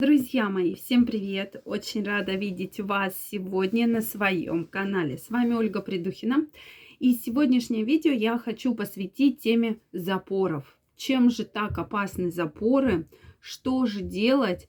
Друзья мои, всем привет! Очень рада видеть вас сегодня на своем канале. С вами Ольга Придухина. И сегодняшнее видео я хочу посвятить теме запоров. Чем же так опасны запоры? Что же делать?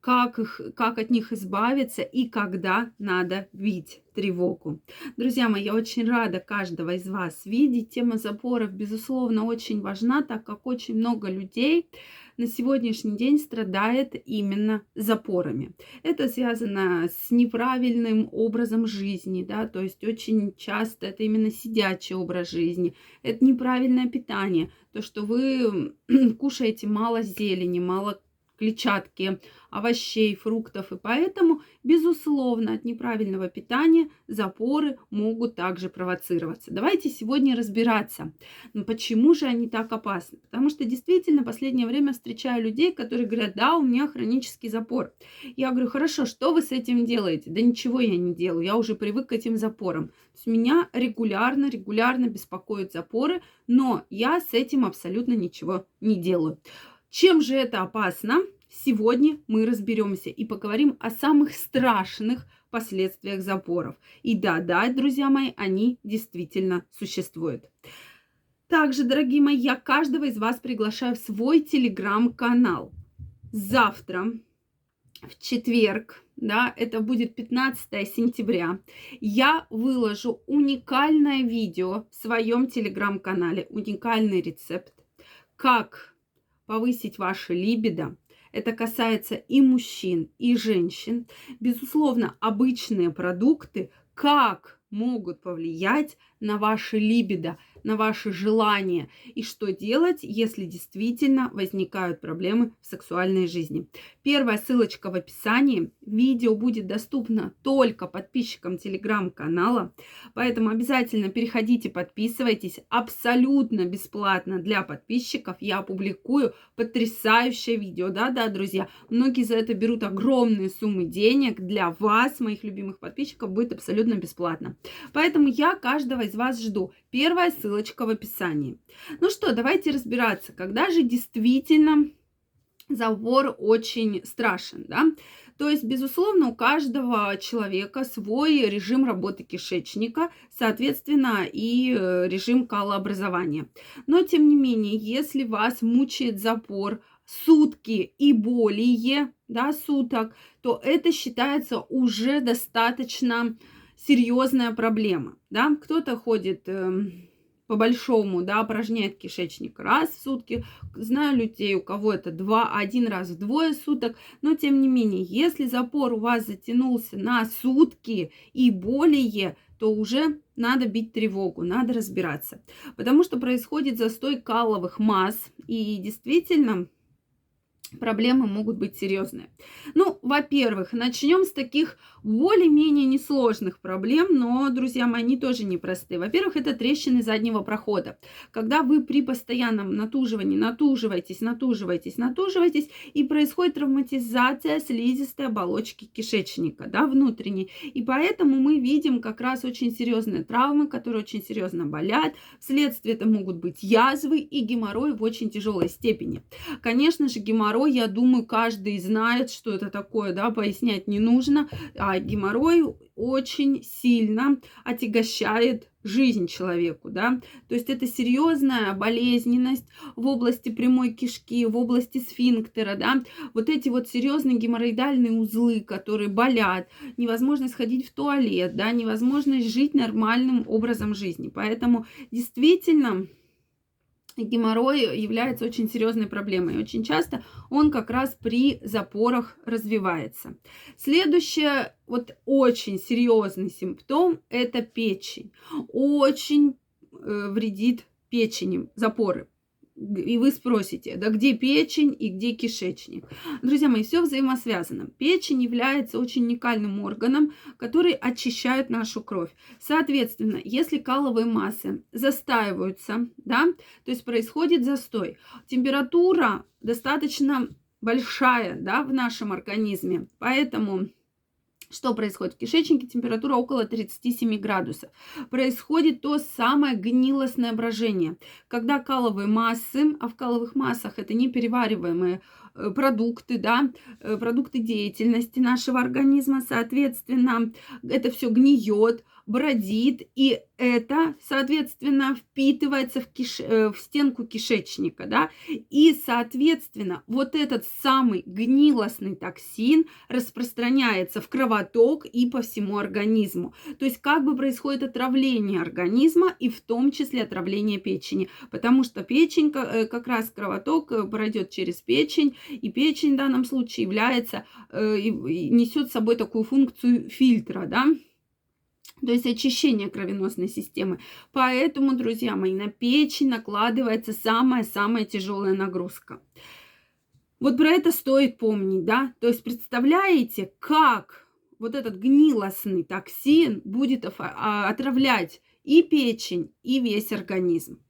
Как, их, как от них избавиться и когда надо бить тревогу. Друзья мои, я очень рада каждого из вас видеть. Тема запоров, безусловно, очень важна, так как очень много людей на сегодняшний день страдает именно запорами. Это связано с неправильным образом жизни, да, то есть очень часто это именно сидячий образ жизни, это неправильное питание, то, что вы кушаете мало зелени, мало клетчатки, овощей, фруктов. И поэтому, безусловно, от неправильного питания запоры могут также провоцироваться. Давайте сегодня разбираться, ну, почему же они так опасны. Потому что действительно в последнее время встречаю людей, которые говорят, да, у меня хронический запор. Я говорю, хорошо, что вы с этим делаете? Да ничего я не делаю, я уже привык к этим запорам. То есть меня регулярно, регулярно беспокоят запоры, но я с этим абсолютно ничего не делаю. Чем же это опасно? Сегодня мы разберемся и поговорим о самых страшных последствиях запоров. И да, да, друзья мои, они действительно существуют. Также, дорогие мои, я каждого из вас приглашаю в свой телеграм-канал. Завтра, в четверг, да, это будет 15 сентября, я выложу уникальное видео в своем телеграм-канале, уникальный рецепт, как повысить ваше либидо. Это касается и мужчин, и женщин. Безусловно, обычные продукты, как могут повлиять на ваше либидо, на ваши желания и что делать, если действительно возникают проблемы в сексуальной жизни. Первая ссылочка в описании. Видео будет доступно только подписчикам телеграм-канала, поэтому обязательно переходите, подписывайтесь. Абсолютно бесплатно для подписчиков я опубликую потрясающее видео. Да-да, друзья, многие за это берут огромные суммы денег. Для вас, моих любимых подписчиков, будет абсолютно бесплатно. Поэтому я каждого из вас жду. Первая ссылочка в описании. Ну что, давайте разбираться, когда же действительно забор очень страшен, да? То есть, безусловно, у каждого человека свой режим работы кишечника, соответственно, и э, режим калообразования. Но, тем не менее, если вас мучает запор сутки и более, да, суток, то это считается уже достаточно серьезная проблема, да, кто-то ходит э, по большому, да, опорожняет кишечник раз в сутки, знаю людей, у кого это два, один раз в двое суток, но тем не менее, если запор у вас затянулся на сутки и более, то уже надо бить тревогу, надо разбираться, потому что происходит застой каловых масс, и действительно проблемы могут быть серьезные. Ну, во-первых, начнем с таких более-менее несложных проблем, но, друзья мои, они тоже непростые. Во-первых, это трещины заднего прохода. Когда вы при постоянном натуживании натуживаетесь, натуживаетесь, натуживаетесь, и происходит травматизация слизистой оболочки кишечника, да, внутренней. И поэтому мы видим как раз очень серьезные травмы, которые очень серьезно болят. Вследствие это могут быть язвы и геморрой в очень тяжелой степени. Конечно же, геморрой, я думаю, каждый знает, что это такое, да, пояснять не нужно. А геморрой очень сильно отягощает жизнь человеку, да, то есть это серьезная болезненность в области прямой кишки, в области сфинктера, да, вот эти вот серьезные геморроидальные узлы, которые болят, невозможность ходить в туалет, да, невозможность жить нормальным образом жизни, поэтому действительно геморрой является очень серьезной проблемой. Очень часто он как раз при запорах развивается. Следующее, вот очень серьезный симптом, это печень. Очень э, вредит печени запоры и вы спросите, да где печень и где кишечник? Друзья мои, все взаимосвязано. Печень является очень уникальным органом, который очищает нашу кровь. Соответственно, если каловые массы застаиваются, да, то есть происходит застой, температура достаточно большая, да, в нашем организме, поэтому что происходит? В кишечнике температура около 37 градусов. Происходит то самое гнилостное брожение, когда каловые массы, а в каловых массах это неперевариваемые продукты, да, э, продукты деятельности нашего организма, соответственно, это все гниет, бродит, и это, соответственно, впитывается в, киш... Э, в стенку кишечника, да, и, соответственно, вот этот самый гнилостный токсин распространяется в кровоток и по всему организму. То есть как бы происходит отравление организма и в том числе отравление печени, потому что печень, э, как раз кровоток э, пройдет через печень, и печень в данном случае является, несет с собой такую функцию фильтра, да, то есть очищение кровеносной системы. Поэтому, друзья мои, на печень накладывается самая-самая тяжелая нагрузка. Вот про это стоит помнить, да? То есть представляете, как вот этот гнилостный токсин будет а, отравлять и печень, и весь организм.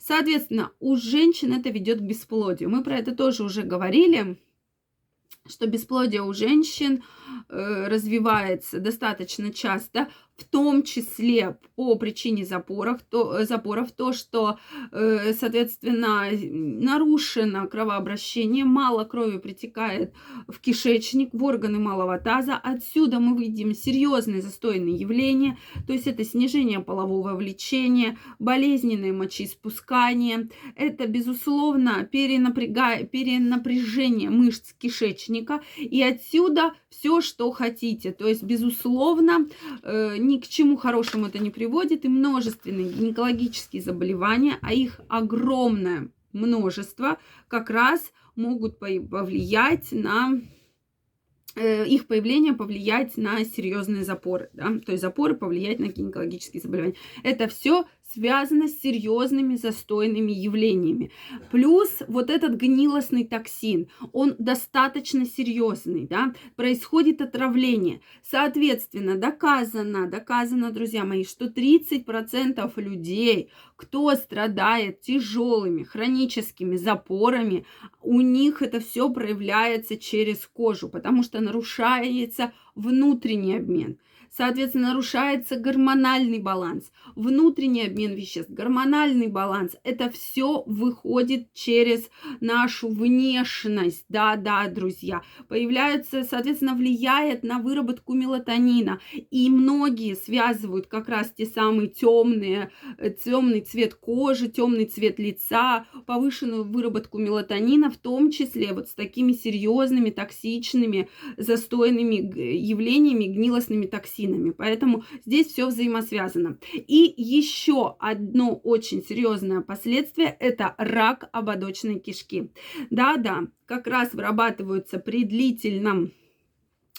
Соответственно, у женщин это ведет к бесплодию. Мы про это тоже уже говорили что бесплодие у женщин э, развивается достаточно часто в том числе по причине запоров, то, э, запоров, то, что, э, соответственно, нарушено кровообращение, мало крови притекает в кишечник, в органы малого таза. Отсюда мы видим серьезные застойные явления, то есть это снижение полового влечения, болезненное мочеиспускание, это, безусловно, перенапряжение мышц кишечника, и отсюда все, что хотите. То есть, безусловно, э, ни к чему хорошему это не приводит, и множественные гинекологические заболевания, а их огромное множество, как раз могут повлиять на Э, их появление повлиять на серьезные запоры, да, то есть запоры повлиять на гинекологические заболевания. Это все связано с серьезными застойными явлениями. Плюс вот этот гнилостный токсин, он достаточно серьезный, да, происходит отравление. Соответственно, доказано, доказано, друзья мои, что 30% людей, кто страдает тяжелыми хроническими запорами, у них это все проявляется через кожу, потому что нарушается внутренний обмен – Соответственно, нарушается гормональный баланс, внутренний обмен веществ, гормональный баланс. Это все выходит через нашу внешность. Да, да, друзья. Появляется, соответственно, влияет на выработку мелатонина. И многие связывают как раз те самые темные, э, темный цвет кожи, темный цвет лица, повышенную выработку мелатонина, в том числе вот с такими серьезными токсичными, застойными явлениями, гнилостными токсинами токсинами. Поэтому здесь все взаимосвязано. И еще одно очень серьезное последствие – это рак ободочной кишки. Да-да, как раз вырабатываются при длительном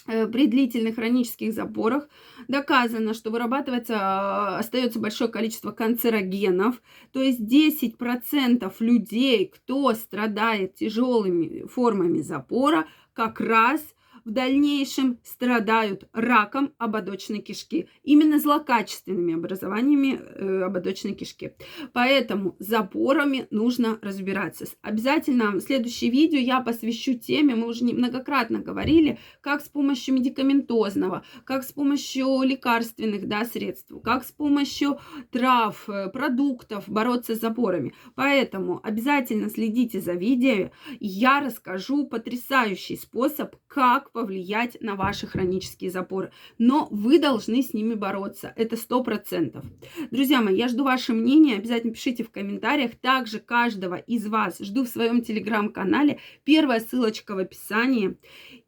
э, при длительных хронических запорах доказано, что вырабатывается, э, остается большое количество канцерогенов, то есть 10% людей, кто страдает тяжелыми формами запора, как раз в дальнейшем страдают раком ободочной кишки, именно злокачественными образованиями э, ободочной кишки. Поэтому запорами нужно разбираться. Обязательно в следующее видео я посвящу теме, мы уже многократно говорили, как с помощью медикаментозного, как с помощью лекарственных да, средств, как с помощью трав, э, продуктов бороться с запорами. Поэтому обязательно следите за видео, я расскажу потрясающий способ, как повлиять на ваши хронические запоры. Но вы должны с ними бороться. Это сто процентов. Друзья мои, я жду ваше мнение. Обязательно пишите в комментариях. Также каждого из вас жду в своем телеграм-канале. Первая ссылочка в описании.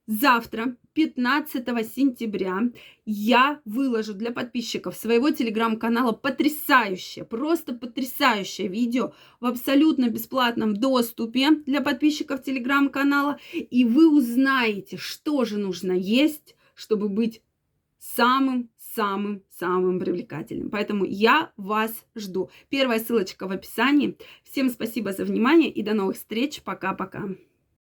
Завтра, 15 сентября, я выложу для подписчиков своего телеграм-канала потрясающее, просто потрясающее видео в абсолютно бесплатном доступе для подписчиков телеграм-канала. И вы узнаете, что же нужно есть, чтобы быть самым самым-самым привлекательным. Поэтому я вас жду. Первая ссылочка в описании. Всем спасибо за внимание и до новых встреч. Пока-пока.